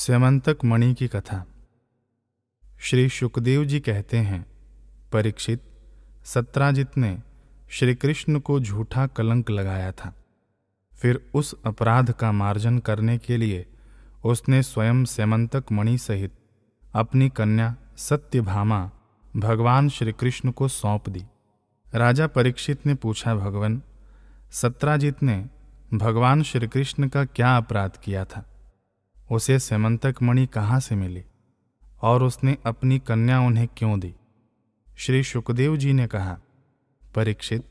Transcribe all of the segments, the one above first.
स्यमंतक मणि की कथा। श्री सुखदेव जी कहते हैं, परीक्षित, सत्राजित ने श्री कृष्ण को झूठा कलंक लगाया था। फिर उस अपराध का मार्जन करने के लिए उसने स्वयं स्यमंतक मणि सहित अपनी कन्या सत्यभामा भगवान श्री कृष्ण को सौंप दी। राजा परीक्षित ने पूछा, भगवान, सत्राजित ने भगवान श्री कृष्ण का क्या अपराध किया था? उसे सेमंतक मणि कहाँ से मिली? और उसने अपनी कन्या उन्हें क्यों दी? श्री सुखदेव जी ने कहा, परीक्षित,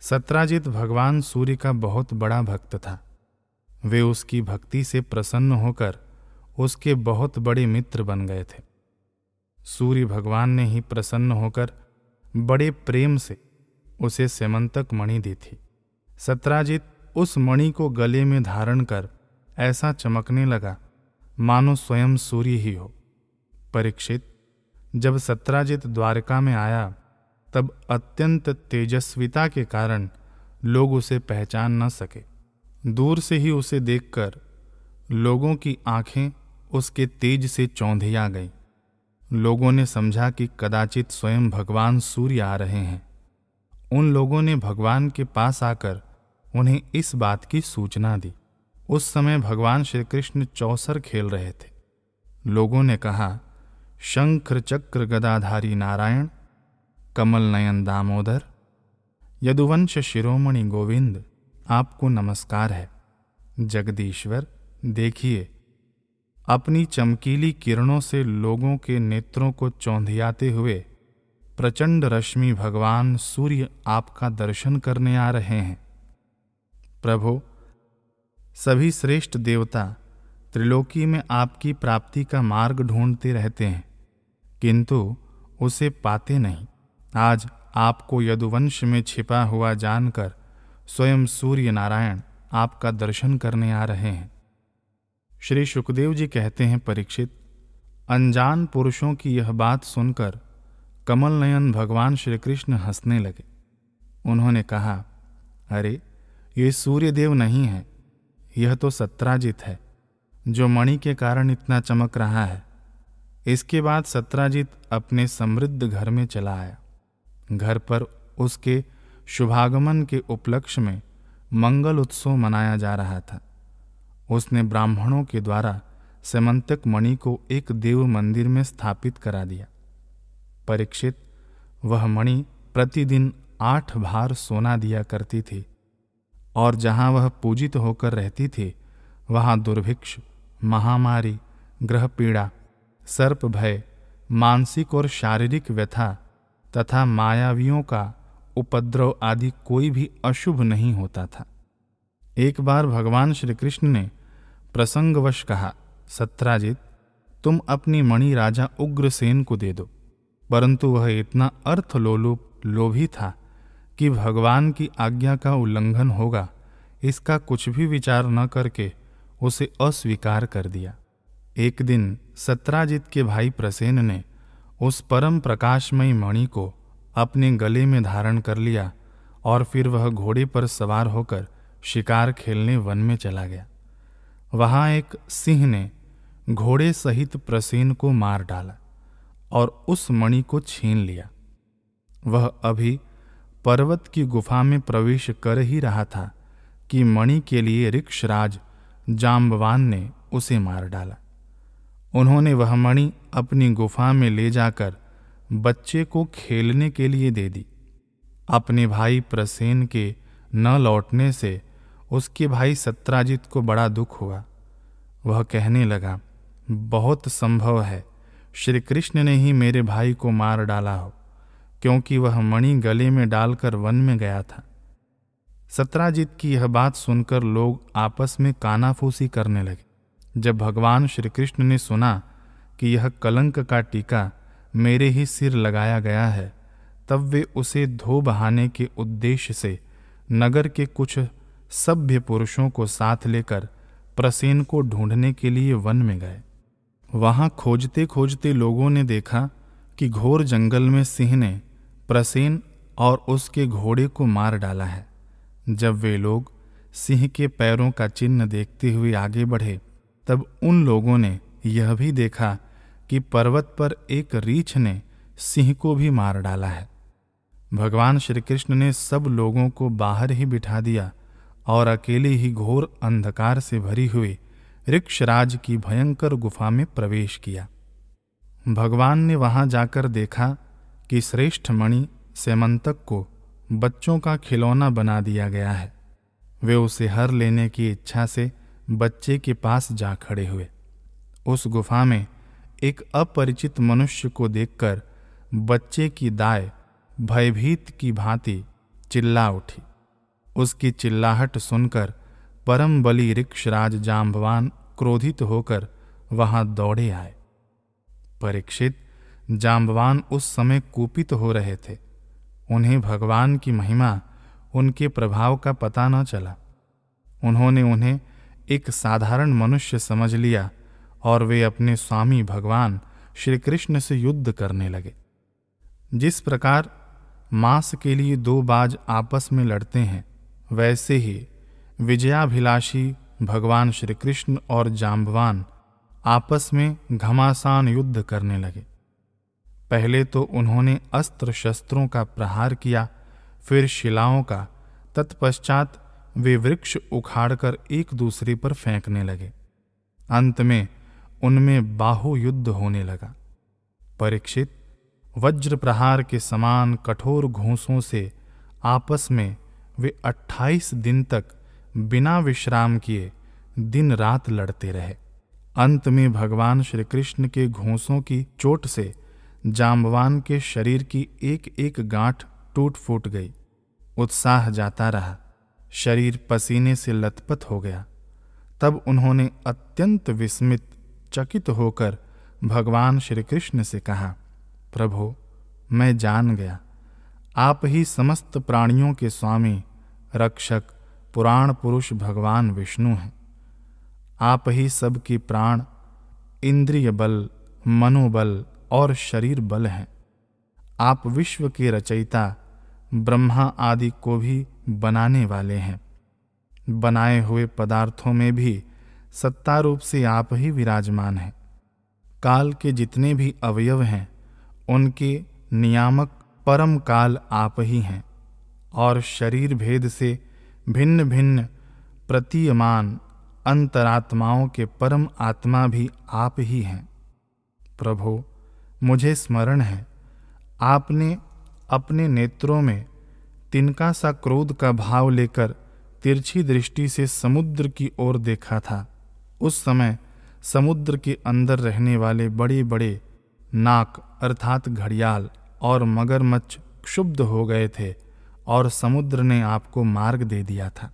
सत्राजित भगवान सूर्य का बहुत बड़ा भक्त था। वे उसकी भक्ति से प्रसन्न होकर उसके बहुत बड़े मित्र बन गए थे। सूर्य भगवान ने ही प्रसन्न होकर बड़े प्रेम से उसे सेमंतक मणि दी थी। सत्राजित उस मणि को गले में धारण कर ऐसा चमकने लगा, मानो स्वयं सूर्य ही हो। परीक्षित, जब सत्राजित द्वारका में आया, तब अत्यंत तेजस्विता के कारण लोग उसे पहचान न सके। दूर से ही उसे देखकर लोगों की आँखें उसके तेज से चौंधिया गईं। लोगों ने समझा कि कदाचित स्वयं भगवान सूर्य आ रहे हैं। उन लोगों ने भगवान के पास आकर उन्हें इस बात की सूचना दी। उस समय भगवान श्री कृष्ण चौसर खेल रहे थे। लोगों ने कहा शंकर चक्र गदाधारी नारायण, कमल नयन दामोदर, यदुवंश शिरोमणि गोविंद, आपको नमस्कार है। जगदीश्वर, देखिए, अपनी चमकीली किरणों से लोगों के नेत्रों को चौंधियाते हुए प्रचंड रश्मि भगवान सूर्य आपका दर्शन करने आ रहे हैं। प्रभु सभी श्रेष्ठ देवता त्रिलोकी में आपकी प्राप्ति का मार्ग ढूंढते रहते हैं, किंतु उसे पाते नहीं। आज आपको यदुवंश में छिपा हुआ जानकर स्वयं सूर्य नारायण आपका दर्शन करने आ रहे हैं। श्री सुखदेव जी कहते हैं परीक्षित, अनजान पुरुषों की यह बात सुनकर कमल नयन भगवान श्री कृष्ण हंसने लगे। उन्होंने कहा, अरे, ये सूर्य देव नहीं है। यह तो सत्राजित है, जो मणि के कारण इतना चमक रहा है। इसके बाद सत्राजित अपने समृद्ध घर में चला आया। घर पर उसके शुभागमन के उपलक्ष्य में मंगल उत्सव मनाया जा रहा था। उसने ब्राह्मणों के द्वारा समंतक मणि को एक देव मंदिर में स्थापित करा दिया। परीक्षित, वह मणि प्रतिदिन आठ भार सोना दिया करती थी। और जहाँ वह पूजित होकर रहती थी, वहाँ दुर्भिक्ष, महामारी ग्रह पीड़ा सर्प भय, मानसिक और शारीरिक व्यथा तथा मायावियों का उपद्रव आदि कोई भी अशुभ नहीं होता था। एक बार भगवान श्री कृष्ण ने प्रसंगवश कहा, सत्राजित, तुम अपनी मणि राजा उग्रसेन को दे दो, परंतु वह इतना अर्थलोलुप लोभी था कि भगवान की आज्ञा का उल्लंघन होगा, इसका कुछ भी विचार न करके उसे अस्वीकार कर दिया। एक दिन सत्राजित के भाई प्रसेन ने उस परम प्रकाशमयी मणि को अपने गले में धारण कर लिया और फिर वह घोड़े पर सवार होकर शिकार खेलने वन में चला गया। वहाँ एक सिंह ने घोड़े सहित प्रसेन को मार डाला और उस मणि को छीन लिया। वह अभी पर्वत की गुफा में प्रवेश कर ही रहा था कि मणि के लिए ऋक्षराज जाम्बवान ने उसे मार डाला। उन्होंने वह मणि अपनी गुफा में ले जाकर बच्चे को खेलने के लिए दे दी। अपने भाई प्रसेन के न लौटने से उसके भाई सत्राजित को बड़ा दुख हुआ। वह कहने लगा, बहुत संभव है श्री कृष्ण ने ही मेरे भाई को मार डाला हो। क्योंकि वह मणि गले में डालकर वन में गया था। सत्राजीत की यह बात सुनकर लोग आपस में कानाफूसी करने लगे। जब भगवान श्री कृष्ण ने सुना कि यह कलंक का टीका मेरे ही सिर लगाया गया है, तब वे उसे धो बहाने के उद्देश्य से नगर के कुछ सभ्य पुरुषों को साथ लेकर प्रसेन को ढूँढने के लिए वन में गए। वहाँ खोजते खोजते लोगों ने देखा कि घोर जंगल में सिंह ने प्रसेन और उसके घोड़े को मार डाला है। जब वे लोग सिंह के पैरों का चिन्ह देखते हुए आगे बढ़े, तब उन लोगों ने यह भी देखा कि पर्वत पर एक रीछ ने सिंह को भी मार डाला है। भगवान श्री कृष्ण ने सब लोगों को बाहर ही बिठा दिया और अकेले ही घोर अंधकार से भरी हुई ऋक्षराज की भयंकर गुफा में प्रवेश किया। भगवान ने वहाँ जाकर देखा कि श्रेष्ठ मणि सेमंतक को बच्चों का खिलौना बना दिया गया है। वे उसे हर लेने की इच्छा से बच्चे के पास जा खड़े हुए। उस गुफा में एक अपरिचित मनुष्य को देखकर बच्चे की दाय भयभीत की भांति चिल्ला उठी। उसकी चिल्लाहट सुनकर परम बली ऋक्षराज जाम्बवान क्रोधित होकर वहाँ दौड़े आए। परीक्षित जाम्बवान उस समय कुपित हो रहे थे। उन्हें भगवान की महिमा, उनके प्रभाव का पता न चला। उन्होंने उन्हें एक साधारण मनुष्य समझ लिया और वे अपने स्वामी भगवान श्री कृष्ण से युद्ध करने लगे। जिस प्रकार मांस के लिए दो बाज आपस में लड़ते हैं, वैसे ही विजयाभिलाषी भगवान श्री कृष्ण और जाम्बवान आपस में घमासान युद्ध करने लगे। पहले तो उन्होंने अस्त्र शस्त्रों का प्रहार किया, फिर शिलाओं का। तत्पश्चात वे वृक्ष उखाड़कर एक दूसरे पर फेंकने लगे। अंत में उनमें बाहु युद्ध होने लगा। परीक्षित, वज्र प्रहार के समान कठोर घूसों से आपस में वे 28 दिन तक बिना विश्राम किए दिन रात लड़ते रहे। अंत में भगवान श्री कृष्ण के घोंसों की चोट से जाम्बवान के शरीर की एक एक गांठ टूट फूट गई। उत्साह जाता रहा। शरीर पसीने से लथपथ हो गया। तब उन्होंने अत्यंत विस्मित, चकित होकर भगवान श्री कृष्ण से कहा, प्रभु, मैं जान गया। आप ही समस्त प्राणियों के स्वामी, रक्षक, पुराण पुरुष भगवान विष्णु हैं। आप ही सबकी प्राण, इंद्रिय बल, मनोबल और शरीर बल हैं। आप विश्व के रचयिता, ब्रह्मा आदि को भी बनाने वाले हैं। बनाए हुए पदार्थों में भी सत्ता रूप से आप ही विराजमान हैं। काल के जितने भी अवयव हैं, उनके नियामक परम काल आप ही हैं और शरीर भेद से भिन्न भिन्न प्रतीयमान अंतरात्माओं के परम आत्मा भी आप ही हैं। प्रभु मुझे स्मरण है। आपने अपने नेत्रों में तिनका सा क्रोध का भाव लेकर तिरछी दृष्टि से समुद्र की ओर देखा था। उस समय समुद्र के अंदर रहने वाले बड़े बड़े नाक अर्थात घड़ियाल और मगरमच्छ क्षुब्ध हो गए थे और समुद्र ने आपको मार्ग दे दिया था।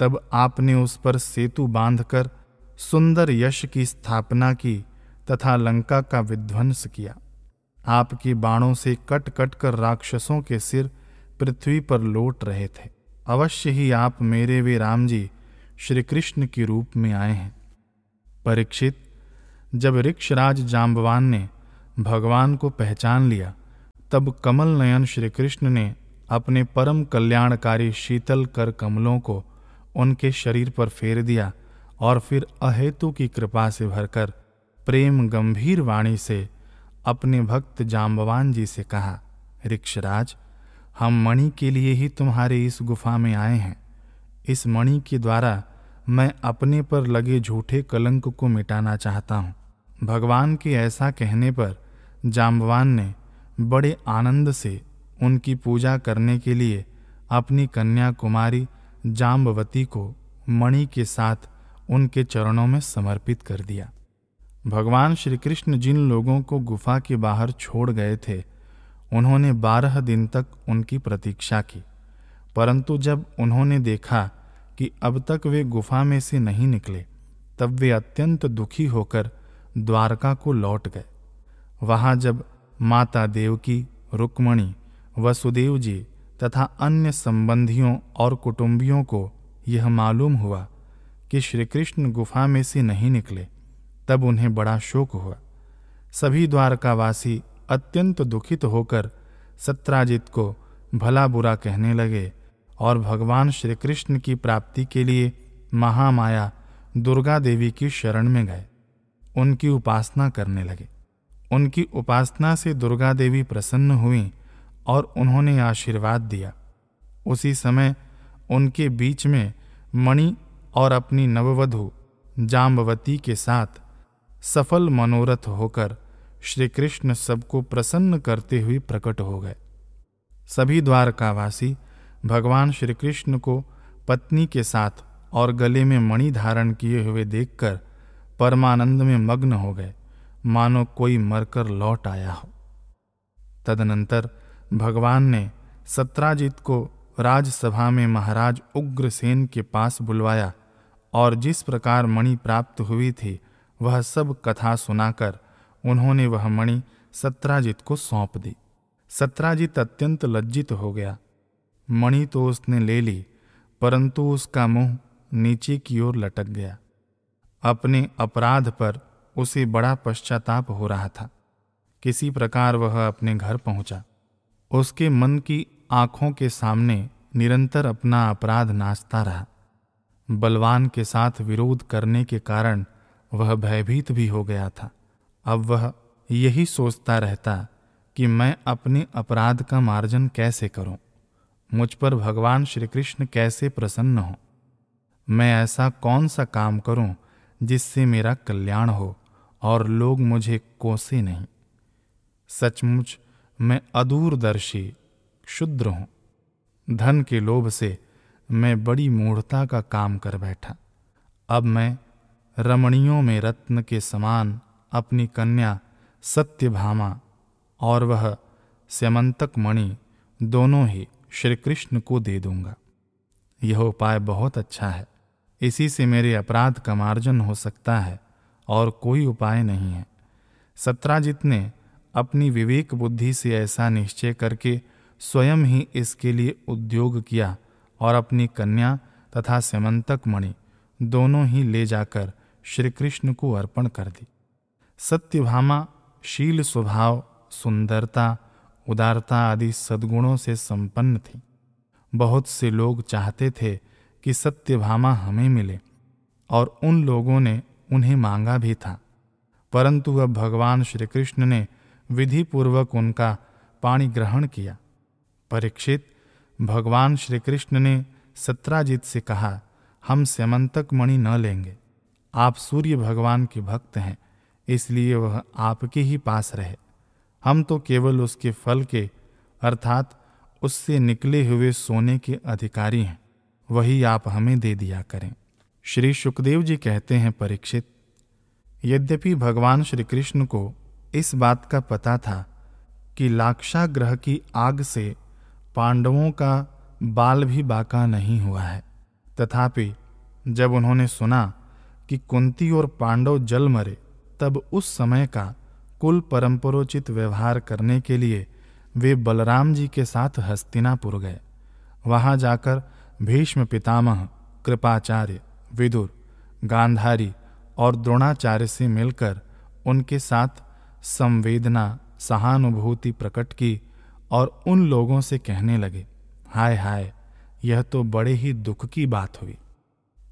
तब आपने उस पर सेतु बांधकर सुंदर यश की स्थापना की तथा लंका का विध्वंस किया। आपकी बाणों से कट कट कर राक्षसों के सिर पृथ्वी पर लौट रहे थे। अवश्य ही आप मेरे वे राम जी श्री कृष्ण के रूप में आए हैं। परीक्षित, जब ऋक्षराज जाम्बवान ने भगवान को पहचान लिया, तब कमल नयन श्री कृष्ण ने अपने परम कल्याणकारी शीतल कर कमलों को उनके शरीर पर फेर दिया और फिर अहेतु की कृपा से भरकर प्रेम गंभीर वाणी से अपने भक्त जाम्बवान जी से कहा ऋक्षराज हम मणि के लिए ही तुम्हारे इस गुफा में आए हैं। इस मणि के द्वारा मैं अपने पर लगे झूठे कलंक को मिटाना चाहता हूँ। भगवान के ऐसा कहने पर जाम्बवान ने बड़े आनंद से उनकी पूजा करने के लिए अपनी कन्या कुमारी जाम्बवती को मणि के साथ उनके चरणों में समर्पित कर दिया। भगवान श्री कृष्ण जिन लोगों को गुफा के बाहर छोड़ गए थे, उन्होंने बारह दिन तक उनकी प्रतीक्षा की। परंतु जब उन्होंने देखा कि अब तक वे गुफा में से नहीं निकले, तब वे अत्यंत दुखी होकर द्वारका को लौट गए। वहाँ जब माता देवकी, रुक्मणी, वसुदेव जी तथा अन्य संबंधियों और कुटुंबियों को यह मालूम हुआ कि श्री कृष्ण गुफा में से नहीं निकले तब उन्हें बड़ा शोक हुआ। सभी द्वारकावासी अत्यंत दुखित होकर सत्राजित को भला बुरा कहने लगे और भगवान श्री कृष्ण की प्राप्ति के लिए महामाया दुर्गा देवी की शरण में गए। उनकी उपासना करने लगे। उनकी उपासना से दुर्गा देवी प्रसन्न हुई और उन्होंने आशीर्वाद दिया। उसी समय उनके बीच में मणि और अपनी नववधु जाम्बवती के साथ सफल मनोरथ होकर श्री कृष्ण सबको प्रसन्न करते हुए प्रकट हो गए। सभी द्वारकावासी भगवान श्री कृष्ण को पत्नी के साथ और गले में मणि धारण किए हुए देखकर परमानंद में मग्न हो गए। मानो कोई मरकर लौट आया हो। तदनंतर भगवान ने सत्राजीत को राजसभा में महाराज उग्रसेन के पास बुलवाया और जिस प्रकार मणि प्राप्त हुई थी वह सब कथा सुनाकर उन्होंने वह मणि सत्राजित को सौंप दी। सत्राजित अत्यंत लज्जित हो गया। मणि तो उसने ले ली, परंतु उसका मुँह नीचे की ओर लटक गया। अपने अपराध पर उसे बड़ा पश्चाताप हो रहा था। किसी प्रकार वह अपने घर पहुँचा। उसके मन की आँखों के सामने निरंतर अपना अपराध नाचता रहा। बलवान के साथ विरोध करने के कारण वह भयभीत भी हो गया था। अब वह यही सोचता रहता कि मैं अपने अपराध का मार्जन कैसे करूँ? मुझ पर भगवान श्री कृष्ण कैसे प्रसन्न हो? मैं ऐसा कौन सा काम करूँ जिससे मेरा कल्याण हो और लोग मुझे कोसे नहीं? सचमुच मैं अदूरदर्शी, क्षुद्र हूँ। धन के लोभ से मैं बड़ी मूढ़ता का काम कर बैठा। अब मैं रमणियों में रत्न के समान अपनी कन्या सत्यभामा और वह स्यमंतक मणि दोनों ही श्री कृष्ण को दे दूँगा। यह उपाय बहुत अच्छा है। इसी से मेरे अपराध का मार्जन हो सकता है और कोई उपाय नहीं है। सत्राजित ने अपनी विवेक बुद्धि से ऐसा निश्चय करके स्वयं ही इसके लिए उद्योग किया और अपनी कन्या तथा सेमंतक मणि दोनों ही ले जाकर श्री कृष्ण को अर्पण कर दी। सत्यभामा, शील स्वभाव, सुंदरता, उदारता आदि सद्गुणों से संपन्न थी। बहुत से लोग चाहते थे कि सत्यभामा हमें मिले और उन लोगों ने उन्हें मांगा भी था। परंतु अब भगवान श्री कृष्ण ने विधि पूर्वक उनका पाणी ग्रहण किया। परीक्षित, भगवान श्री कृष्ण ने सत्राजीत से कहा, हम सेमंतक मणि न लेंगे। आप सूर्य भगवान के भक्त हैं, इसलिए वह आपके ही पास रहे। हम तो केवल उसके फल के, अर्थात उससे निकले हुए सोने के अधिकारी हैं, वही आप हमें दे दिया करें। श्री सुखदेव जी कहते हैं परीक्षित, यद्यपि भगवान श्री कृष्ण को इस बात का पता था कि लाक्षाग्रह की आग से पांडवों का बाल भी बाका नहीं हुआ है। तथापि जब उन्होंने सुना कि कुंती और पांडव जल मरे, तब उस समय का कुल परंपरोचित व्यवहार करने के लिए वे बलराम जी के साथ हस्तिनापुर गए। वहाँ जाकर भीष्म पितामह, कृपाचार्य, विदुर, गांधारी और द्रोणाचार्य से मिलकर उनके साथ संवेदना, सहानुभूति प्रकट की और उन लोगों से कहने लगे, हाय हाय, यह तो बड़े ही दुख की बात हुई।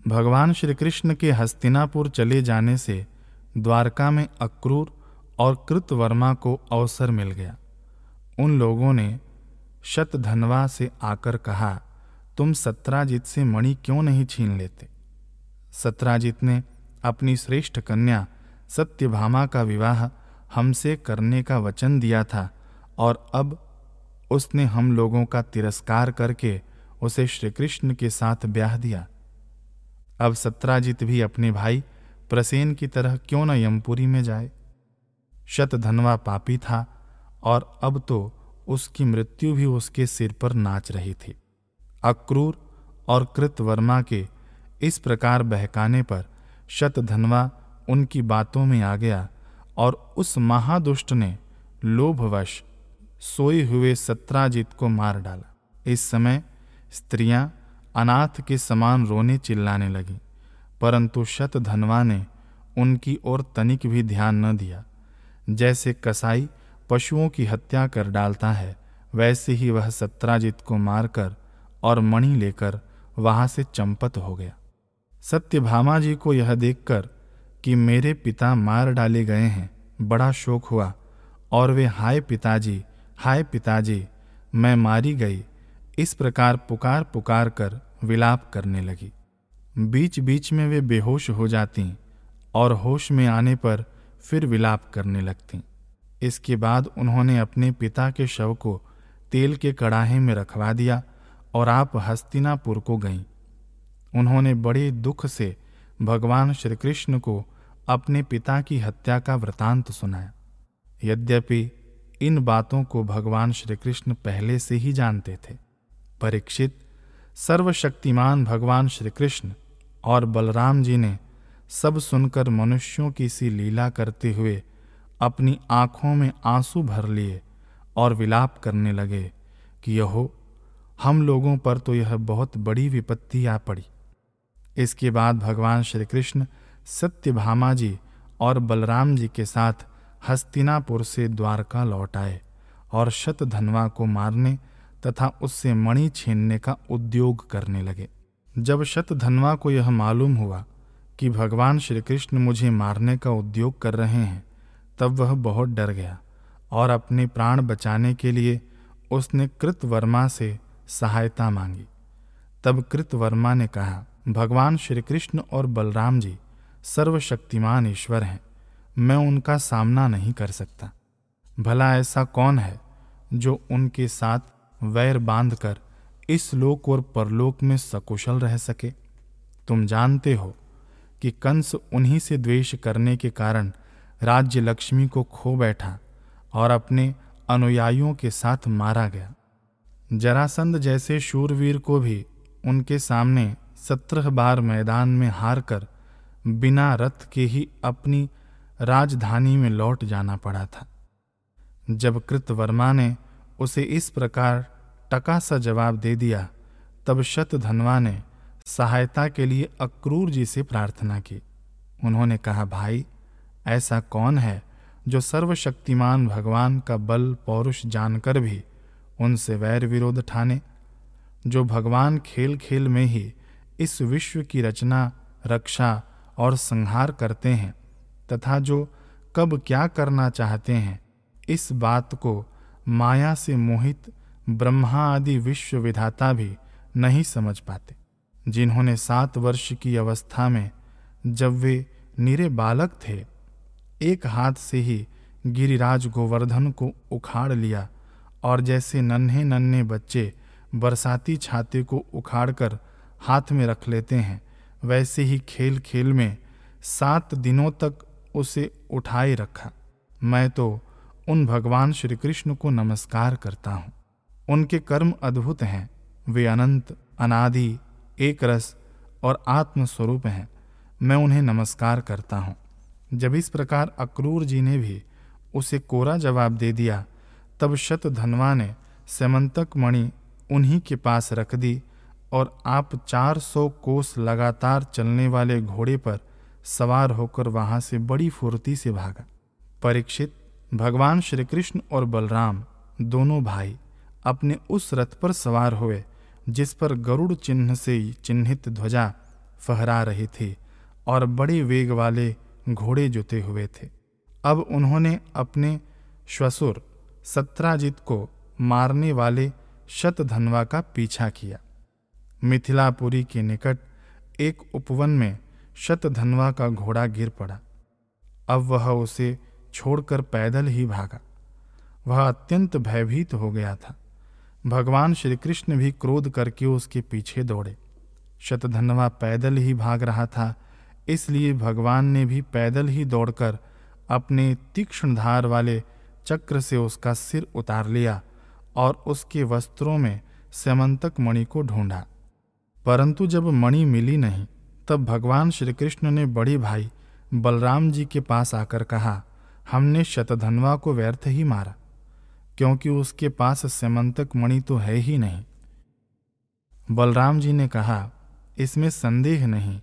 भगवान श्री कृष्ण के हस्तिनापुर चले जाने से द्वारका में अक्रूर और कृतवर्मा को अवसर मिल गया। उन लोगों ने शतधनवा से आकर कहा, तुम सत्राजित से मणि क्यों नहीं छीन लेते? सत्राजित ने अपनी श्रेष्ठ कन्या सत्यभामा का विवाह हमसे करने का वचन दिया था और अब उसने हम लोगों का तिरस्कार करके उसे श्री कृष्ण के साथ ब्याह दिया। अब सत्राजीत भी अपने भाई प्रसेन की तरह क्यों न यमपुरी में जाए? शतधनवा पापी था और अब तो उसकी मृत्यु भी उसके सिर पर नाच रही थी। अक्रूर और कृतवर्मा के इस प्रकार बहकाने पर शतधनवा उनकी बातों में आ गया और उस महादुष्ट ने लोभवश सोए हुए सत्राजीत को मार डाला। इस समय स्त्रियाँ अनाथ के समान रोने चिल्लाने लगी, परंतु शत धनवा ने उनकी ओर तनिक भी ध्यान न दिया। जैसे कसाई पशुओं की हत्या कर डालता है, वैसे ही वह सत्राजित को मारकर और मणि लेकर वहाँ से चंपत हो गया। सत्यभामा जी को यह देखकर कि मेरे पिता मार डाले गए हैं, बड़ा शोक हुआ, और वे, हाय पिताजी हाय पिताजी, मैं मारी गई। इस प्रकार पुकार पुकार कर विलाप करने लगी। बीच बीच में वे बेहोश हो जाती और होश में आने पर फिर विलाप करने लगती। इसके बाद उन्होंने अपने पिता के शव को तेल के कड़ाहे में रखवा दिया और आप हस्तिनापुर को गईं। उन्होंने बड़े दुख से भगवान श्री कृष्ण को अपने पिता की हत्या का वृतांत सुनाया। यद्यपि इन बातों को भगवान श्री कृष्ण पहले से ही जानते थे, परीक्षित सर्वशक्तिमान भगवान श्री कृष्ण और बलराम जी ने सब सुनकर मनुष्यों की सी लीला करते हुए अपनी आँखों में आँसू भर लिए और विलाप करने लगे कि यहो, हम लोगों पर तो यह बहुत बड़ी विपत्ति आ पड़ी। इसके बाद भगवान श्री कृष्ण सत्यभामा जी और बलराम जी के साथ हस्तिनापुर से द्वारका लौट आए और शतधनवा को मारने तथा उससे मणि छीनने का उद्योग करने लगे। जब शतधनवा को यह मालूम हुआ कि भगवान श्री कृष्ण मुझे मारने का उद्योग कर रहे हैं, तब वह बहुत डर गया और अपने प्राण बचाने के लिए उसने कृतवर्मा से सहायता मांगी। तब कृतवर्मा ने कहा, भगवान श्री कृष्ण और बलराम जी, सर्वशक्तिमान ईश्वर हैं, मैं उनका सामना नहीं कर सकता। भला ऐसा कौन है जो उनके साथ वैर बांधकर इस लोक और परलोक में सकुशल रह सके। तुम जानते हो कि कंस उन्हीं से द्वेष करने के कारण राज्य लक्ष्मी को खो बैठा और अपने अनुयायियों के साथ मारा गया। जरासंध जैसे शूरवीर को भी उनके सामने सत्रह बार मैदान में हार कर बिना रथ के ही अपनी राजधानी में लौट जाना पड़ा था। जब कृतवर्मा ने उसे इस प्रकार टका सा जवाब दे दिया। तब शतधनवा ने सहायता के लिए अक्रूर जी से प्रार्थना की। उन्होंने कहा, भाई, ऐसा कौन है जो सर्वशक्तिमान भगवान का बल पौरुष जानकर भी उनसे वैर विरोध ठाने? जो भगवान खेल खेल में ही इस विश्व की रचना, रक्षा और संहार करते हैं, तथा जो कब क्या करना चाहते हैं, इस बात को माया से मोहित ब्रह्मा आदि विश्व विधाता भी नहीं समझ पाते। जिन्होंने सात वर्ष की अवस्था में जब वे निरे बालक थे, एक हाथ से ही गिरिराज गोवर्धन को उखाड़ लिया और जैसे नन्हे नन्हे बच्चे बरसाती छाते को उखाड़कर हाथ में रख लेते हैं, वैसे ही खेल खेल में सात दिनों तक उसे उठाए रखा। मैं तो उन भगवान श्री कृष्ण को नमस्कार करता हूँ। उनके कर्म अद्भुत हैं। वे अनंत, अनादि एक रस और आत्मस्वरूप हैं। मैं उन्हें नमस्कार करता हूँ। जब इस प्रकार अक्रूर जी ने भी उसे कोरा जवाब दे दिया, तब शत धनवा ने समंतक मणि उन्हीं के पास रख दी और आप चार सौ कोस लगातार चलने वाले घोड़े पर सवार होकर वहाँ से बड़ी फुर्ती से भागा। परीक्षित भगवान श्री कृष्ण और बलराम, दोनों भाई, अपने उस रथ पर सवार हुए, जिस पर गरुड़ चिन्ह से चिन्हित ध्वजा फहरा रही थी और बड़े वेग वाले घोड़े जुते हुए थे। अब उन्होंने अपने श्वसुर सत्राजित को मारने वाले शतधनवा का पीछा किया। मिथिलापुरी के निकट एक उपवन में शतधनवा का घोड़ा गिर पड़ा। अब वह उसे छोड़कर पैदल ही भागा। वह अत्यंत भयभीत हो गया था। भगवान श्री कृष्ण भी क्रोध करके उसके पीछे दौड़े। शतधनवा पैदल ही भाग रहा था, इसलिए भगवान ने भी पैदल ही दौड़कर अपने तीक्ष्ण धार वाले चक्र से उसका सिर उतार लिया और उसके वस्त्रों में सेमंतक मणि को ढूंढा। परंतु जब मणि मिली नहीं, तब भगवान श्री कृष्ण ने बड़े भाई बलराम जी के पास आकर कहा हमने शतधनवा को व्यर्थ ही मारा, क्योंकि उसके पास सेमंतक मणि तो है ही नहीं। बलराम जी ने कहा, इसमें संदेह नहीं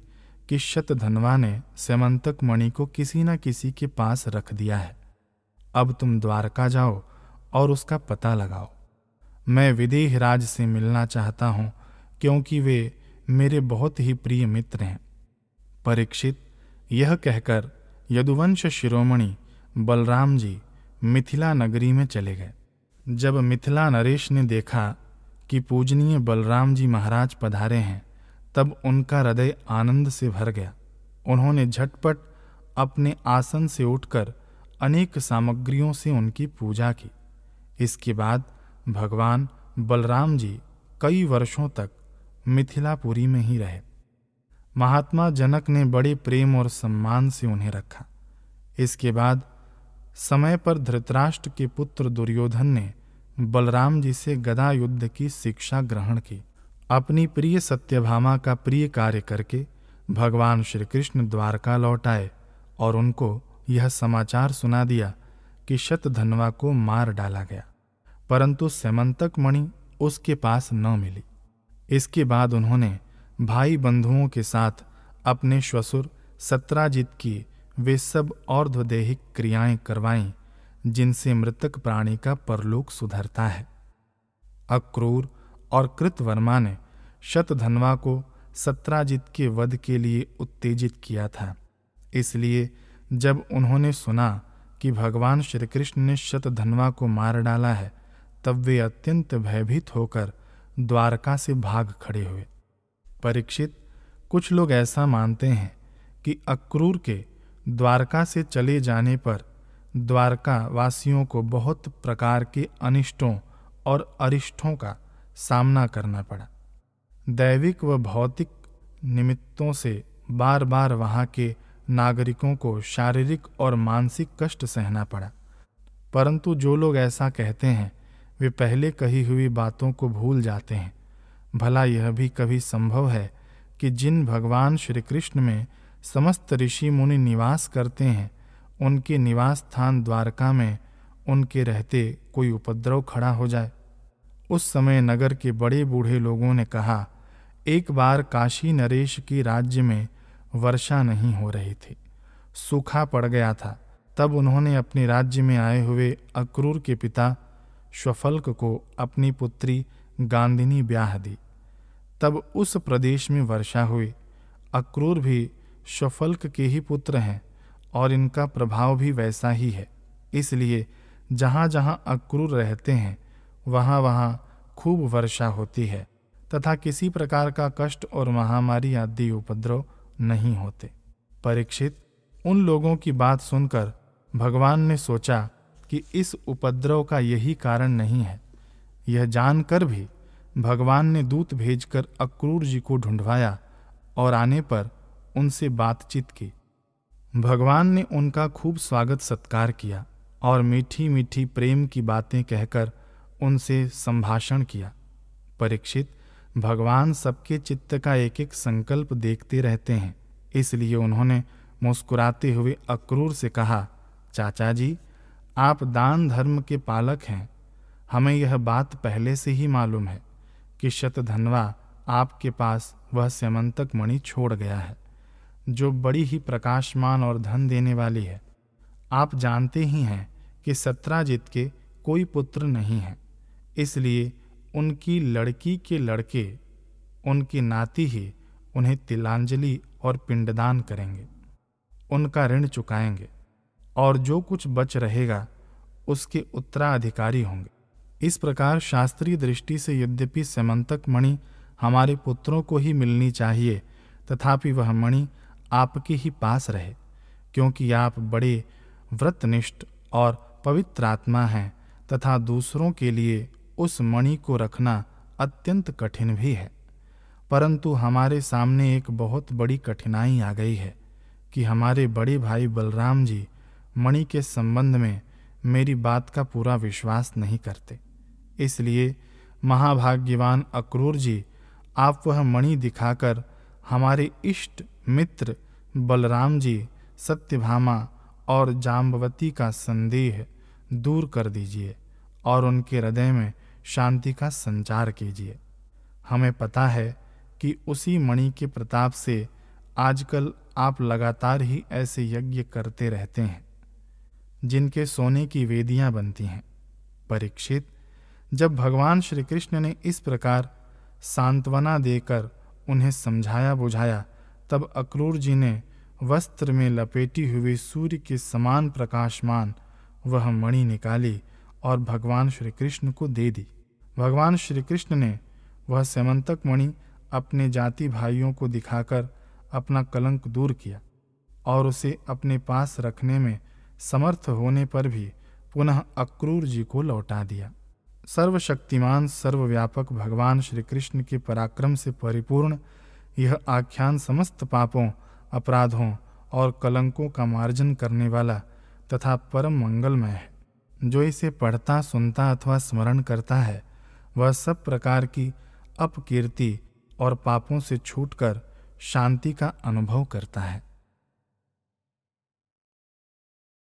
कि शतधनवा ने सेमंतक मणि को किसी न किसी के पास रख दिया है। अब तुम द्वारका जाओ और उसका पता लगाओ। मैं विदेहराज से मिलना चाहता हूँ, क्योंकि वे मेरे बहुत ही प्रिय मित्र हैं। परीक्षित, यह कहकर यदुवंश शिरोमणि बलराम जी मिथिला नगरी में चले गए। जब मिथिला नरेश ने देखा कि पूजनीय बलराम जी महाराज पधारे हैं, तब उनका हृदय आनंद से भर गया। उन्होंने झटपट अपने आसन से उठकर अनेक सामग्रियों से उनकी पूजा की। इसके बाद भगवान बलराम जी कई वर्षों तक मिथिलापुरी में ही रहे। महात्मा जनक ने बड़े प्रेम और सम्मान से उन्हें रखा। इसके बाद समय पर धृतराष्ट्र के पुत्र दुर्योधन ने बलराम जी से गदा युद्ध की शिक्षा ग्रहण की। अपनी प्रिय सत्यभामा का प्रिय कार्य करके भगवान श्री कृष्ण द्वारका लौट आए और उनको यह समाचार सुना दिया कि शतधनवा को मार डाला गया। परंतु सेमंतक मणि उसके पास न मिली। इसके बाद उन्होंने भाई बंधुओं के साथ अपने श्वसुर सत्राजित की वे सब और्ध्वदेहिक क्रियाएँ करवाईं जिनसे मृतक प्राणी का परलोक सुधरता है। अक्रूर और कृतवर्मा ने शतधनवा को सत्राजित के वध के लिए उत्तेजित किया था। इसलिए जब उन्होंने सुना कि भगवान श्री कृष्ण ने शतधनवा को मार डाला है, तब वे अत्यंत भयभीत होकर द्वारका से भाग खड़े हुए। परीक्षित, कुछ लोग ऐसा मानते हैं कि अक्रूर के द्वारका से चले जाने पर द्वारका वासियों को बहुत प्रकार के अनिष्टों और अरिष्टों का सामना करना पड़ा। दैविक व भौतिक निमित्तों से बार बार वहाँ के नागरिकों को शारीरिक और मानसिक कष्ट सहना पड़ा। परंतु जो लोग ऐसा कहते हैं, वे पहले कही हुई बातों को भूल जाते हैं। भला यह भी कभी संभव है कि जिन भगवान श्री कृष्ण में समस्त ऋषि मुनि निवास करते हैं। उनके निवास स्थान द्वारका में उनके रहते कोई उपद्रव खड़ा हो जाए। उस समय नगर के बड़े बूढ़े लोगों ने कहा, एक बार काशी नरेश की राज्य में वर्षा नहीं हो रही थी। सूखा पड़ गया था। तब उन्होंने अपने राज्य में आए हुए अक्रूर के पिता श्वफल्क को अपनी पुत्री गांधिनी ब्याह दी। तब उस प्रदेश में वर्षा हुई। अक्रूर भी श्वफल्क के ही पुत्र हैं और इनका प्रभाव भी वैसा ही है। इसलिए जहाँ जहाँ अक्रूर रहते हैं वहाँ वहाँ खूब वर्षा होती है, तथा किसी प्रकार का कष्ट और महामारी आदि उपद्रव नहीं होते। परीक्षित, उन लोगों की बात सुनकर भगवान ने सोचा कि इस उपद्रव का यही कारण नहीं है। यह जानकर भी भगवान ने दूत भेजकर अक्रूर जी को ढूंढवाया और आने पर उनसे बातचीत की। भगवान ने उनका खूब स्वागत सत्कार किया और मीठी मीठी प्रेम की बातें कहकर उनसे संभाषण किया। परीक्षित, भगवान सबके चित्त का एक एक संकल्प देखते रहते हैं, इसलिए उन्होंने मुस्कुराते हुए अक्रूर से कहा, चाचा जी, आप दान धर्म के पालक हैं। हमें यह बात पहले से ही मालूम है कि शतधनवा आपके पास वह सेमंतक मणि छोड़ गया है। जो बड़ी ही प्रकाशमान और धन देने वाली है। आप जानते ही हैं कि सत्राजित के कोई पुत्र नहीं है। इसलिए उनकी लड़की के लड़के, उनकी नाती ही उन्हें तिलांजलि और पिंडदान करेंगे। उनका ऋण चुकाएँगे और जो कुछ बच रहेगा, उसके उत्तराधिकारी होंगे। इस प्रकार शास्त्रीय दृष्टि से यद्यपि समंतक मणि हमारे पुत्रों को ही मिलनी चाहिए, तथापि वह मणि आपके ही पास रहे, क्योंकि आप बड़े व्रतनिष्ठ और पवित्र आत्मा हैं तथा दूसरों के लिए उस मणि को रखना अत्यंत कठिन भी है। परंतु हमारे सामने एक बहुत बड़ी कठिनाई आ गई है कि हमारे बड़े भाई बलराम जी मणि के संबंध में मेरी बात का पूरा विश्वास नहीं करते। इसलिए महाभाग्यवान अक्रूर जी, आप वह मणि दिखाकर हमारे इष्ट मित्र बलराम जी, सत्यभामा और जाम्बवती का संदेह दूर कर दीजिए और उनके हृदय में शांति का संचार कीजिए। हमें पता है कि उसी मणि के प्रताप से आजकल आप लगातार ही ऐसे यज्ञ करते रहते हैं, जिनके सोने की वेदियाँ बनती हैं। परीक्षित, जब भगवान श्री कृष्ण ने इस प्रकार सांत्वना देकर उन्हें समझाया बुझाया तब अक्रूर जी ने वस्त्र में लपेटी हुई सूर्य के समान प्रकाशमान वह मणि निकाली और भगवान श्री कृष्ण को दे दी। भगवान श्री कृष्ण ने वह सेमंतक मणि अपने जाति भाइयों को दिखाकर अपना कलंक दूर किया और उसे अपने पास रखने में समर्थ होने पर भी पुनः अक्रूर जी को लौटा दिया। सर्वशक्तिमान, सर्वव्यापक भगवान श्री कृष्ण के पराक्रम से परिपूर्ण यह आख्यान समस्त पापों, अपराधों और कलंकों का मार्जन करने वाला तथा परम मंगलमय है। जो इसे पढ़ता, सुनता अथवा स्मरण करता है, वह सब प्रकार की अपकीर्ति और पापों से छूटकर शांति का अनुभव करता है।